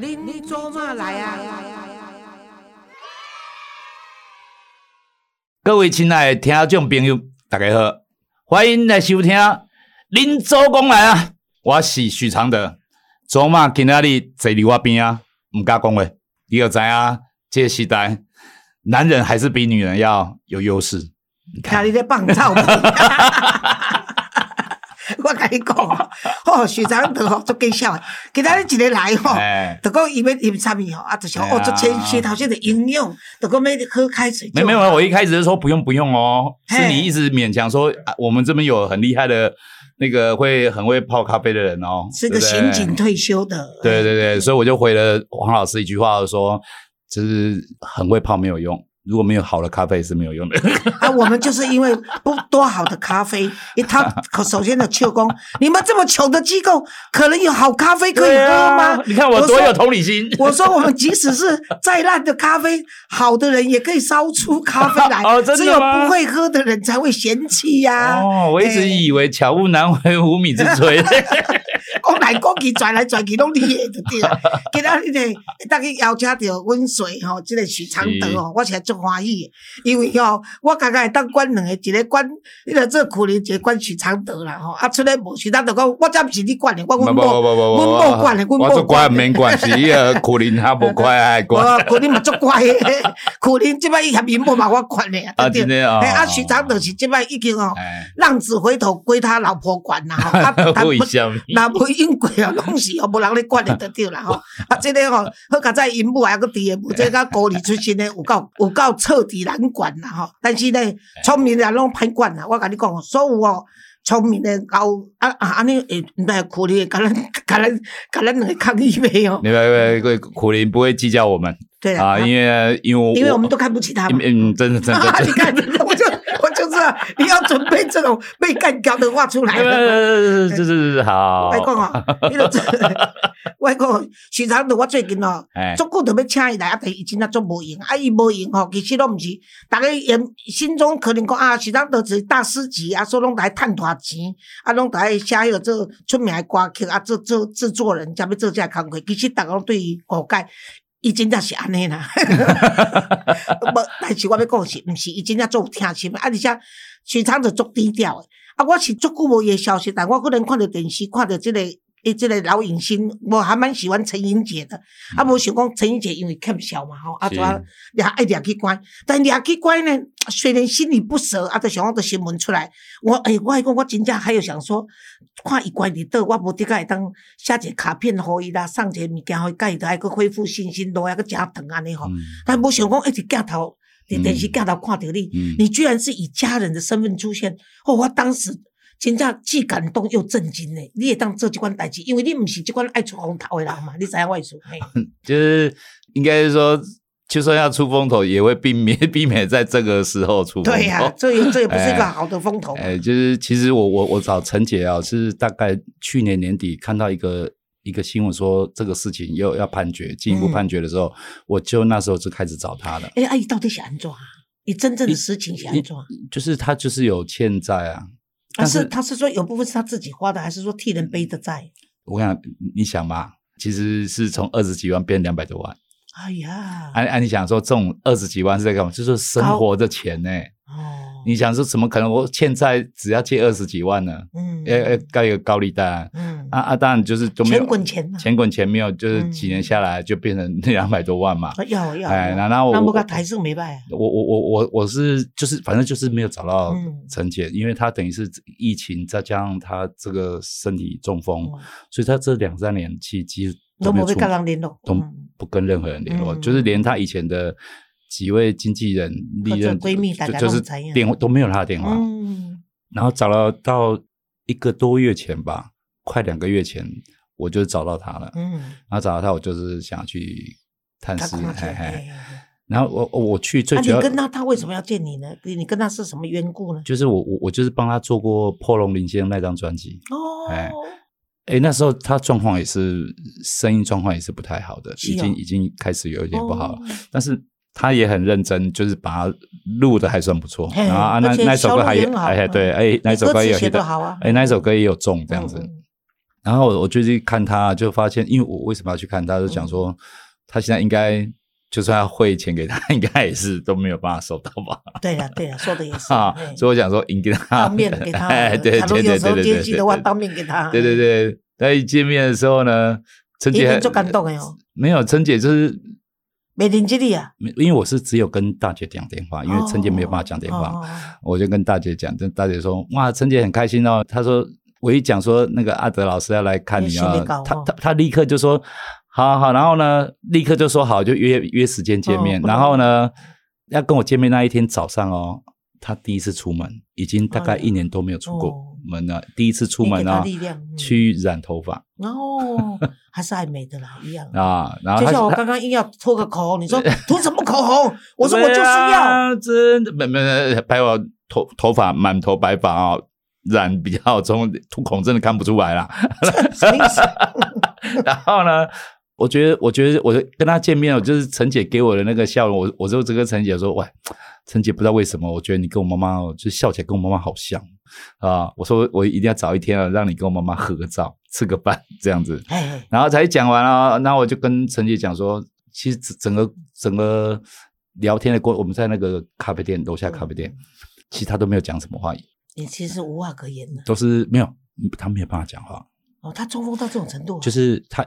恁做嘛来啊？各位亲爱的听众朋友，大家好，欢迎来收听《恁周公来啊》，我是许常德。昨晚今仔日坐伫我边啊，毋敢讲话，你就知影，这个时代男人还是比女人要有优势。你看你在放照片，我甲你讲哦，吼，许常德吼足搞笑的，今仔日一个来吼，哎，就讲伊要饮啥物吼，啊，就是哎呀。哦，足先先头先的应用，就讲要喝开水。没没有，我一开始是说不用不用哦，是你一直勉强说、啊、我们这边有很厉害的那个会很会泡咖啡的人哦，是个刑警退休的。对对对，所以我就回了黄老师一句话，说就是很会泡没有用，如果没有好的咖啡是没有用的。啊，我们就是因为不多好的咖啡，他可首先的秋工，你们这么穷的机构，可能有好咖啡可以喝吗？啊你看我多有同理心。我说我们即使是再烂的咖啡，好的人也可以烧出咖啡来，哦真的只有不会喝的人才会嫌弃呀、哦，我一直哎以为巧妇难为无米之炊。讲来讲去，转来转去，拢你诶就对啦。今仔日呢，当去邀请着阮水吼，即个许常德吼，我是足欢喜的，因为吼，我刚刚会当管两个，一个管迄个做苦力，一个管许常德啦吼。啊，出来无许常德讲，我这不是你管诶，我阮某，阮某管诶，阮某我做乖管的。免关系，伊个苦力他不乖爱我管。苦力嘛足乖诶，苦力即摆伊嫌面某嘛我管诶啊对不对真的哦哎啊，许常德是即摆已经哦，哎，浪子回头归他老婆管啦吼。啊，他为什么？若无因过啊，拢是哦，无人咧管的就对啦吼。啊，即个吼，好佳在因母还个伫个，无这个高里出身的，有够有够彻底难管啦吼。但是咧，聪明人拢歹管啦。我甲你讲，所有哦。聪明的搞啊啊，安尼会毋知苦力，甲咱甲咱甲咱两个抗议没有？你们各位苦林不会计较我们对啊，因为因为因为我们都看不起他们。嗯，真的真的真你看，我就 你要准备这种被干掉的话出来了。的，这是好我。讲哦，迄个这，我讲许常德，我最近哦，足久都要请伊来，啊，但伊真正足无用，啊，伊无用哦，其实拢毋是，大家人心中可能讲啊，许常德是大师级，啊，所以拢来趁大钱，啊，拢来写迄个做出名的歌曲，啊，做做制作人，才要做这工课，其实逐个对伊误解。伊真正是安尼啦，无，但是我要讲的是，毋是伊真正做有听心的，啊，而且许常德足低调诶，啊，我是足久无伊的消息，但我可能看着电视，看着即、个。诶，即个老影星，我还蛮喜欢陈英杰的。啊，无想讲陈英杰因为欠小嘛吼，啊，是。主要掠爱掠去关，但掠去关呢，虽然心里不舍，啊，就想讲的新闻出来，我诶、我还讲我真正还有想说，看伊关伫倒，我无得个会当写一个卡片互伊啦，送一个物件互伊，甲伊就还佫恢复信心，路还佫诚长安尼吼。嗯。但无想讲一直镜头，伫电视镜头看到你，嗯。你居然是以家人的身份出现，哦，我当时真正既感动又震惊呢。你也当做这款代志，因为你唔是这款爱出风头的人嘛，你知影我意思？嘿，就是应该是说，就算要出风头，也会避免 避免在这个时候出风头。对呀、这也这也不是一个好的风头嘛。哎，就是其实我我我找陈姐啊，是大概去年年底看到一个一个新闻说这个事情又要判决，进一步嗯判决的时候，我就那时候就开始找他了。哎，阿姨到底想安怎啊？你真正的事情想安怎？就是他就是有欠债啊，但但是是他是说有部分是他自己花的，还是说替人背的债？我想你想嘛，其实是从二十几万变两百多万。哎呀，按按你想说，这种二十几万是在干嘛？就是生活的钱呢、哦，你想说怎么可能？我欠债只要借二十几万呢？嗯要要盖一个高利贷啊嗯，啊啊！当然就是都没有钱滚钱嘛，钱滚钱没有，就是嗯几年下来就变成两百多万嘛。要要，哎，要那那我那不个台式没办，我我我我我是就是反正就是没有找到嗯陈姐，因为他等于是疫情，再加上他这个身体中风，嗯所以他这两三年其实几乎都没有出跟人联络，都嗯不跟任何人联络，嗯就是连他以前的几位经纪人、或者历任闺蜜大家就就是电话都没有她的电话，嗯，然后找了到一个多月前吧，快两个月前，我就找到她了，嗯，然后找到她，我就是想去探视。然后我我我去最那主要你跟他，他为什么要见你呢？你你跟他是什么缘故呢？就是我我我就是帮他做过破龙林先生那张专辑，哦，哎诶，那时候他状况也是声音状况也是不太好的，哦已经已经开始有一点不好了，哦但是他也很认真，就是把它录的还算不错，然后啊那那首歌还有哎对嗯。哎那首歌也写得好啊。哎那首歌也有中这样子，嗯然后我我就去看他，就发现，因为我为什么要去看他，就讲说他现在应该就算要汇钱给他，应该也是都没有办法收到吧？对呀对呀，说的也是。啊，所以我想说，应该他当面给他，哎对对对对对接机的话，对当面给他。对对对，在一见面的时候呢，陈姐就感动的哦，没有，陈姐就是没认这里啊，因为我是只有跟大姐讲电话，因为陈姐没有办法讲电话，我就跟大姐讲，跟大姐说，哇，陈姐很开心哦。她说，我一讲说那个阿德老师要来看你哦她她她立刻就说，好好好，然后呢，立刻就说好，就约约时间见面。哦然后呢，要跟我见面那一天早上哦，她第一次出门，已经大概一年都没有出过哦门了，第一次出门你给他啊力量嗯，去染头发哦，还是爱美的啦，一样。啊，然后就像我刚刚硬要涂个口红，你说涂什么口红？我说我就是要。啊，真的没没没白我头头发满头白发啊、染比较重，瞳孔真的看不出来啦。然后呢，我觉得，我觉得，我跟他见面，我就是陈姐给我的那个笑容，我我就这个陈姐说，喂，陈姐不知道为什么，我觉得你跟我妈妈哦，就笑起来跟我妈妈好像啊。我说我一定要找一天啊，让你跟我妈妈合个照，吃个饭这样子。哎，然后才讲完了，然后我就跟陈姐讲说，其实整个整个聊天的过，我们在那个咖啡店楼下咖啡店，其实他都没有讲什么话，你其实无话可言的。都是没有，他没有办法讲话，哦，他中风到这种程度啊，就是他，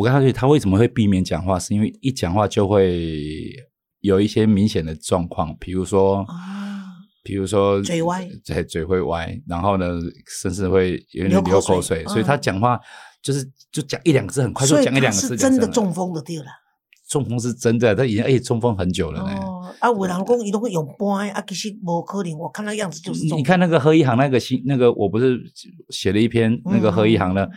我跟他说他为什么会避免讲话，是因为一讲话就会有一些明显的状况，比如说。啊，比如说嘴歪对，嘴会歪，然后呢，甚至会有点流口水所以他嗯讲话就是就讲一两个字，很快就所以他讲一两个字，真的中风的对了。中风是真的，他已经哎中风很久了呢。哦，啊，有人讲伊都会用搬的，啊，其实无可能。我看那样子就是。你看那个何一航那个新那个，我不是写了一篇那个何一航的、嗯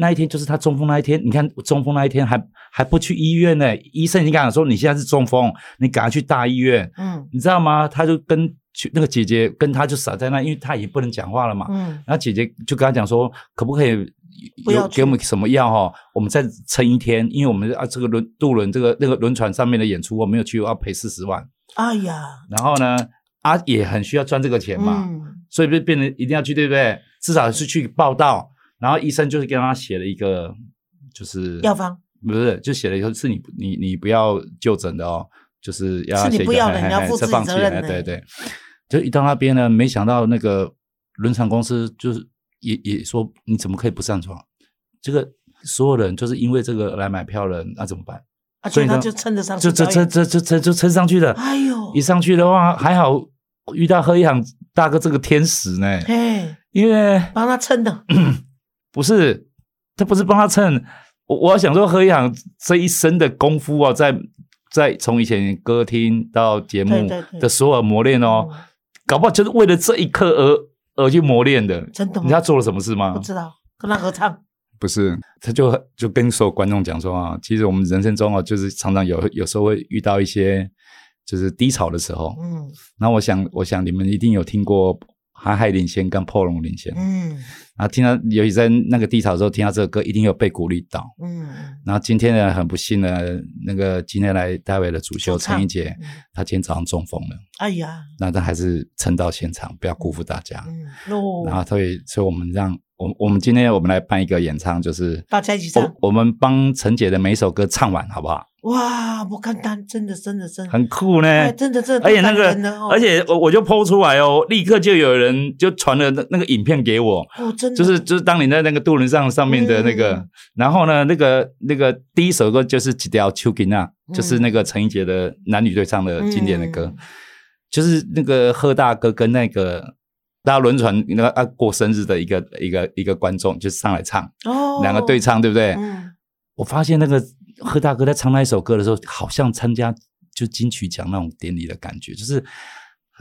那一天，就是他中风那一天。你看中风那一天还还不去医院呢，医生已经跟他讲说你现在是中风，你赶快去大医院，嗯你知道吗？他就跟去那个姐姐跟他就傻在那，因为他也不能讲话了嘛。嗯，然后姐姐就跟他讲说，可不可以有给我们什么药哈？我们再撑一天，因为我们啊这个轮渡轮这个那个轮船上面的演出我没有去，我要赔四十万。哎呀，然后呢，啊也很需要赚这个钱嘛，嗯，所以就变成一定要去，对不对？至少是去报道。然后医生就是跟他写了一个，就是药方不是就写了一个是你你你不要就诊的哦，就是要是你不要的你要负责放弃任的哎对对。就一到那边呢，没想到那个轮船公司就是也也说你怎么可以不上床？这个所有人就是因为这个来买票的人，那、怎么办？啊，所以他就撑得上去就这这表演。这这这就撑上去了。哎呦一，上去的话，还好遇到贺一航大哥这个天使呢，嘿，因为帮他撑的，不是他不是帮他蹭，我我要想说何以航这一生的功夫啊，在在从以前歌厅到节目的所有磨练哦，嗯。搞不好就是为了这一刻而而去磨练的。真的吗？你知道做了什么事吗？不？知道。跟他合唱，不是，他就就跟所有观众讲说啊，其实我们人生中啊，就是常常有有时候会遇到一些就是低潮的时候。嗯。那我想，我想你们一定有听过韩海领先跟破龙领先，嗯。然后听到，尤其在那个低潮的时候听到这个歌，一定有被鼓励到。嗯，然后今天呢，很不幸呢，那个今天来大卫的主秀陈一杰嗯，他今天早上中风了，哎呀，那他还是撑到现场，不要辜负大家。嗯。哦，然后所以，所以我们让我我们今天我们来办一个演唱，就是大家一起唱我我们帮陈姐的每一首歌唱完，好不好？哇，我看单，真的真的真的，很酷呢。哎，真的真的而且那个而且我我就抛出来哦，立刻就有人就传了那那个影片给我，哦，真的就是就是当你在那个渡轮上上面的那个，嗯然后呢，那个那个第一首歌就是《几条秋吉娜》，就是那个陈奕杰的男女对唱的经典的歌，嗯就是那个贺大哥跟那个大轮船那个啊过生日的一个一个一个观众就上来唱，哦，两个对唱，对不对？嗯，我发现那个贺大哥在唱那一首歌的时候，好像参加就金曲奖那种典礼的感觉，就是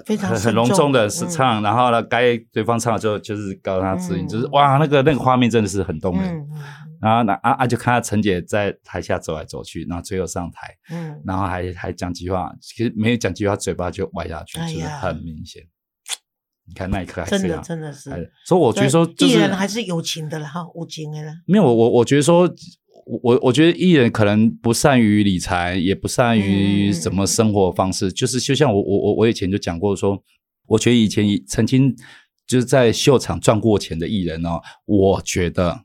非常很隆重的是嗯。唱，然后呢，该对方唱了之后，就是告诉他指引，嗯就是哇，那个那个画面真的是很动人。嗯然后那啊啊，就看到陈姐在台下走来走去，然后最后上台，嗯，然后还还讲几句话，其实没有讲几句话，嘴巴就歪下去，就是很明显。你看那一刻还真的是这样，真的是，所以我觉得说，就是艺人还是有情的啦哈，无情的啦，没有我我我觉得说，我我觉得艺人可能不善于理财，也不善于嗯什么生活方式，就是就像我我我我以前就讲过说，我觉得以前曾经就是在秀场赚过钱的艺人哦，我觉得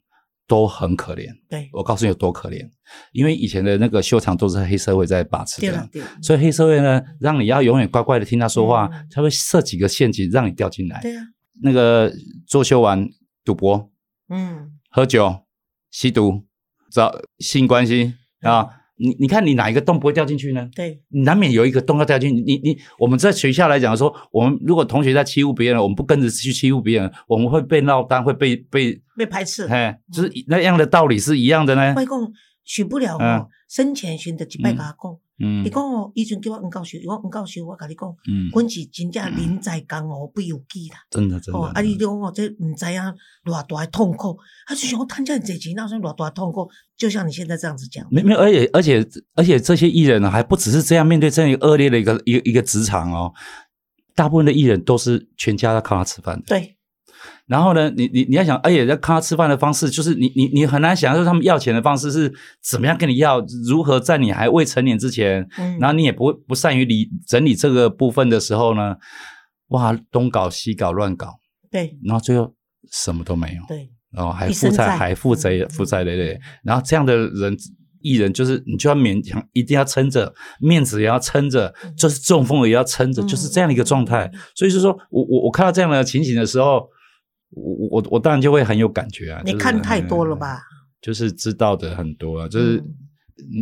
都很可怜。对，我告诉你有多可怜，因为以前的那个秀场都是黑社会在把持的，对对，所以黑社会呢，让你要永远乖乖的听他说话，嗯。他会设几个陷阱让你掉进来。对啊，那个做秀完赌博、嗯，喝酒、吸毒、找性关系啊，你你看你哪一个洞不会掉进去呢？对，你难免有一个洞要掉进去。你你我们在学校来讲说，我们如果同学在欺负别人，我们不跟着去欺负别人，我们会被闹单，会被被被排斥。哎，就是那样的道理是一样的呢。外公娶不了嗯哦，生前寻的一摆甲我讲，嗯伊讲哦，以前叫我黄教授，伊讲黄教授，我甲你讲，嗯，阮是真正人在江湖不由己啦。真的真的。哦，啊，你讲哦，这毋知影偌大的痛苦，他就想我赚这么多钱，哪有偌大的痛苦？就像你现在这样子讲，没没有，而且而且而且这些艺人呢，还不只是这样面对这样一个恶劣的一个一个一个职场哦，大部分的艺人都是全家要靠他吃饭的。对，然后呢，你你你要想，而且要看他吃饭的方式，就是你你你很难想象他们要钱的方式是怎么样跟你要，如何在你还未成年之前，嗯，然后你也不会不善于理整理这个部分的时候呢，哇，东搞西搞乱搞，对。然后最后什么都没有。对，然后还一负债，还负债，嗯。负债累累。然后这样的人，艺人就是你就要勉强，一定要撑着，面子也要撑着，就是中风也要撑着，嗯就是这样的一个状态。所以就说我我我看到这样的情形的时候，我我我当然就会很有感觉啊。你看太多了？吧？就是知道的很多啊，就是嗯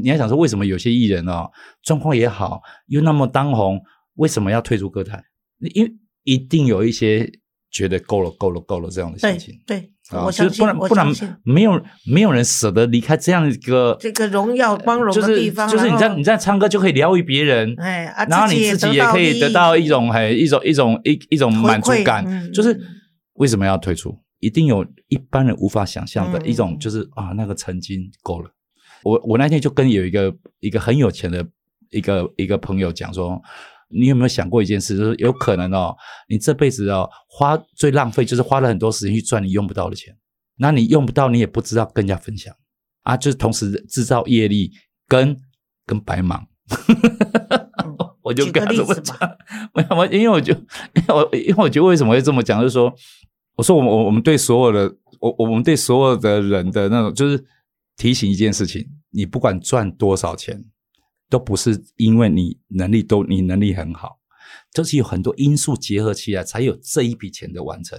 你要想说，为什么有些艺人哦状况也好，又那么当红，为什么要退出歌坛？因为一定有一些觉得够了、够了、够了这样的对心情。对，啊，就是不然，不然我相信没有没有人舍得离开这样一个这个荣耀光荣就是的地方，就是你在你在唱歌就可以疗愈别人，哎啊，然后你自己也可以得到一种很一种一种一一种满足感就是为什么要退出？一定有一般人无法想象的嗯一种，就是啊那个曾经够了。我我那天就跟有一个一个很有钱的一个一个朋友讲说，你有没有想过一件事，就是有可能哦，你这辈子哦花最浪费就是花了很多时间去赚你用不到的钱，那你用不到，你也不知道跟人家分享啊，就是同时制造业力跟跟白忙。我就跟他这么讲，没有我因为我就我因为我觉得为什么会这么讲，就是说，我说我们我我们对所有的我我们对所有的人的那种，就是提醒一件事情，你不管赚多少钱，都不是因为你能力都你能力很好，就是有很多因素结合起来，才有这一笔钱的完成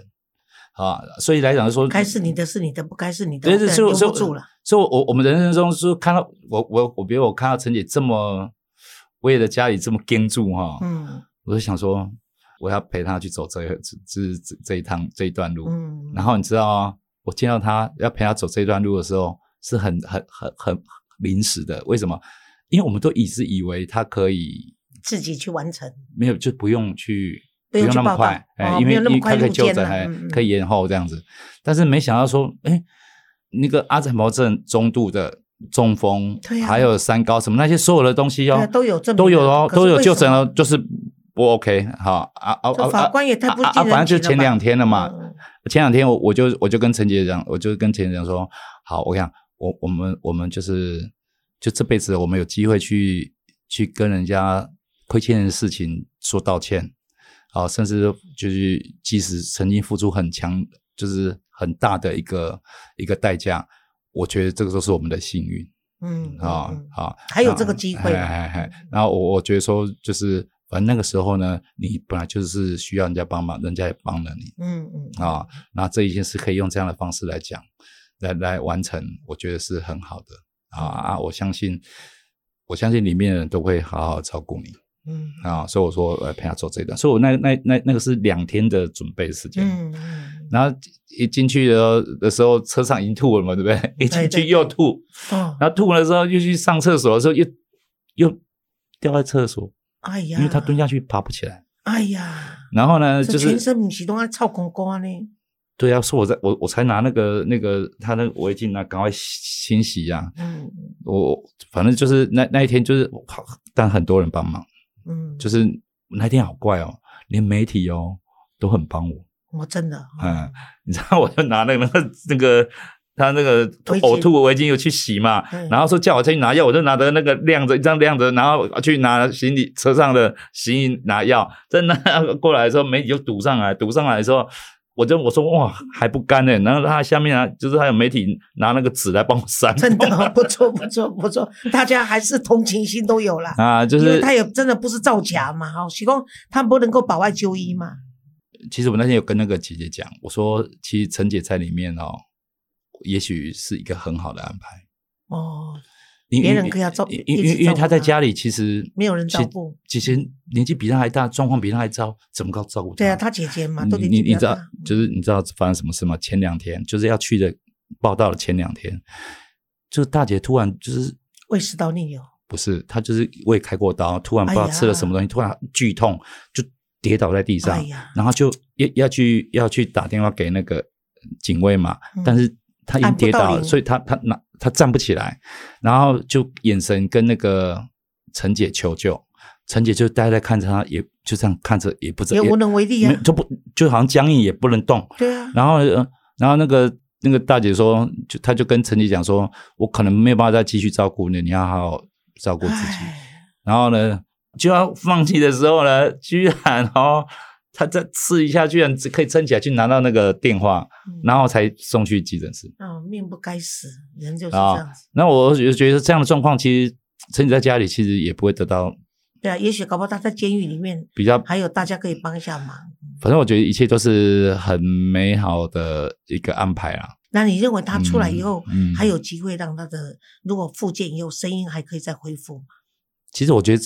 啊。所以来讲就说，该是你的是你的，不该是你的，对对，我所以所以留不住了。所以我我们人生中是看到我我我比如我看到陈姐这么为了家里这么盯住哈，嗯我就想说我要陪他去走这这这这这一趟这一段路。嗯，然后你知道啊，我见到他要陪他走这段路的时候，是很很很很临时的。为什么？因为我们都一直以为他可以自己去完成，没有就不用去不用那么快，哎、哦因为没有那么快因为它可以就诊，哎、了嗯嗯可以延后这样子。但是没想到说，哎，那个阿兹海默症中度的中风，对啊。还有三高什么那些所有的东西哦啊，都有证都有哦，都有就诊了，就是不 OK 好啊啊啊法官也太不啊反正就前两天了嘛，嗯。前两天我我就我就跟陈杰讲，我就跟陈杰讲说，好，我讲我我们我们就是就这辈子我们有机会去去跟人家亏欠的事情说道歉，好，甚至就是即使曾经付出很强，就是很大的一个一个代价，我觉得这个都是我们的幸运。嗯啊啊，还有这个机会哎哎哎，然后我我觉得说，就是反正那个时候呢，你本来就是需要人家帮忙，人家也帮了你嗯嗯啊，那这一件事可以用这样的方式来讲，来来完成，我觉得是很好的啊啊！我相信，我相信里面的人都会好好照顾你嗯。啊，所以我说呃陪他做这一段，所以我那那那那个是两天的准备时间，嗯嗯，然后一进去的时候的时候，车上已经吐了嘛，对不对？一进去又吐。哦，然后吐了之后又去上厕所的时候又又掉在厕所，哎呀，因为他蹲下去爬不起来。哎呀，然后呢，就是全身不是都在臭光光呢，对啊，说我在我我才拿那个那个他那个围巾啊赶快清洗呀、嗯。我反正就是那那一天就是，好但很多人帮忙，嗯，就是那天好怪哦，连媒体哦都很帮我。我真的，嗯，你知道我就拿那个那个那个他那个呕吐围巾又去洗嘛嗯，然后说叫我去拿药，我就拿着那个晾着一张晾着，然后去拿行李车上的行李拿药，真的 过来的时候媒体就堵上来，堵上来的时候。我就我说哇还不干呢，然后他下面啊，就是还有媒体拿那个纸来帮我扇，真的哦不错不错不错，大家还是同情心都有了。啊，就是他也真的不是造假嘛，哈，许光他不能够保外就医嘛，其实我那天有跟那个姐姐讲，我说其实陈姐在里面哦，也许是一个很好的安排。哦，因别人可以要照因因因为他在家里其实没有人照顾其实年纪比他还大，状况比他还糟，怎么搞照顾他？对啊，他姐姐嘛，都你得你你知道他，就是你知道发生什么事吗？前两天就是要去的报道的前两天，就是大姐突然就是胃食道逆流，不是她就是胃开过刀，突然不知道吃了什么东西，突然剧痛就跌倒在地上，哎然后就要要去要去打电话给那个警卫嘛，嗯但是她已经跌倒了，所以她她拿她站不起来，然后就眼神跟那个陈姐求救。陈姐就呆呆看着他，也就这样看着，也不知也无能为力就不就好像僵硬，也不能动。对啊，然后，呃然后那个那个大姐说，就她就跟陈姐讲说，我可能没有办法再继续照顾你，你要好好照顾自己。然后呢，就要放弃的时候呢，居然哦，她再刺一下，居然只可以撑起来去拿到那个电话，嗯然后才送去急诊室。哦，命不该死，人就是这啊样子。那我就觉得这样的状况，其实陈姐在家里其实也不会得到对啊，也许搞不好他在监狱里面，比较还有大家可以帮一下忙。反正我觉得一切都是很美好的一个安排啊。那你认为他出来以后，嗯嗯还有机会让他的如果复健以后声音还可以再恢复吗？其实我觉得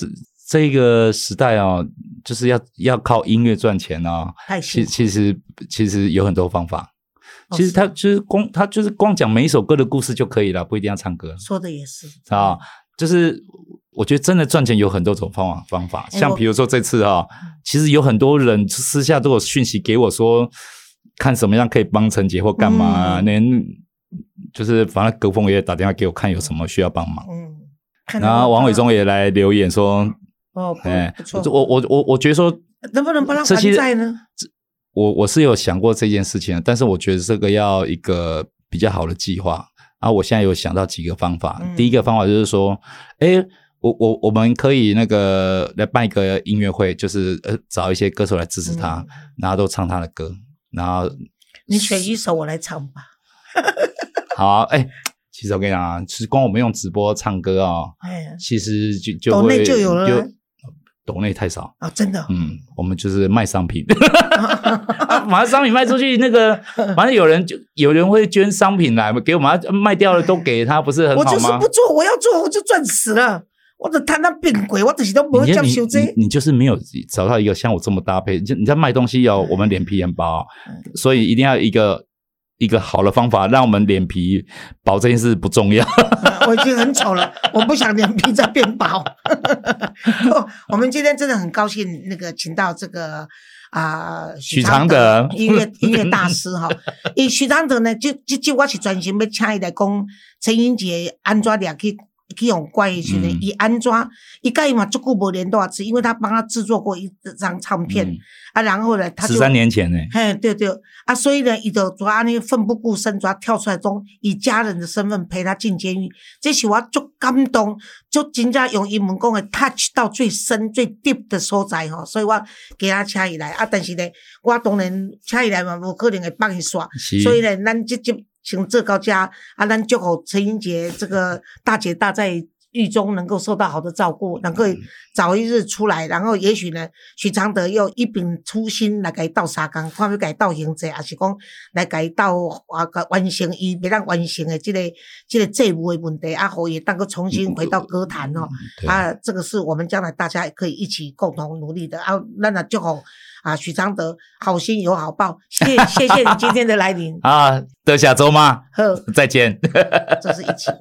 这这个时代哦，就是要要靠音乐赚钱哦。太，其其实其实有很多方法。其实他就是光他就是光讲每一首歌的故事就可以了，不一定要唱歌说的也是啊。就是我觉得真的赚钱有很多种方法方法，像比如说这次啊，其实有很多人私下都有讯息给我说，看什么样可以帮陈杰或干嘛啊，嗯连就是反正葛峰也打电话给我看有什么需要帮忙，嗯。然后王伟他忠也来留言说，哦，不哎不错，，我我我我觉得说能不能帮他这些还债呢？我我是有想过这件事情，但是我觉得这个要一个比较好的计划。然后我现在有想到几个方法。嗯第一个方法就是说，哎，我我我们可以那个来办一个音乐会，就是呃找一些歌手来支持他，嗯然后都唱他的歌，然后你选一首我来唱吧。好啊哎。其实我跟你讲啊，其实光我们用直播唱歌啊、哎，其实就就抖内会就有了就抖内太少。啊，真的，嗯，我们就是卖商品，啊，马上商品卖出去，那个 反正有人就有人会捐商品来给我们，啊卖掉了都给他，不是很我好吗？我就是不做，我要做我就赚死了。我的贪婪变鬼，我自己都没你你接受这你你就是没有找到一个像我这么搭配，就你在卖东西哦，我们脸皮很薄，嗯所以一定要一个一个好的方法，让我们脸皮薄这件事不重要。啊 我已经很丑了，我不想脸皮再变薄。哦我们今天真的很高兴，那个请到这个啊、许常德音乐音乐大师哈。伊许常德呢，就就就我是专心要请伊来讲陈英杰安怎俩去。去用怪的时候嗯。伊安怎？伊甲伊嘛足久无联络次，因为他帮他制作过一张唱片、嗯。啊，然后呢，他就十三年前呢，嘿，对对。啊，所以呢，伊就抓安尼奋不顾身，抓跳出来中以家人的身份陪他进监狱，这是我足感动，足真正用英文讲的 touch 到最深最 deep 的所在吼，所以我给他请伊来。啊，但是呢，我当然请伊来嘛，无可能会帮伊刷，所以呢，咱直接请这高家啊，咱祝福陈英杰这个大姐大在狱中能够受到好的照顾，能够早一日出来，然后也许呢，许常德又一秉初心来给斗相共，看要给斗行者，还是讲来给斗啊个完成伊别让完成的这个这个债务的问题，啊，好也当个重新回到歌坛哦。对啊，这个是我们将来大家也可以一起共同努力的啊。那那就好啊，许常德好心有好报，谢谢谢你今天的来临，啊，得下周吗？呵，再见。这是一起。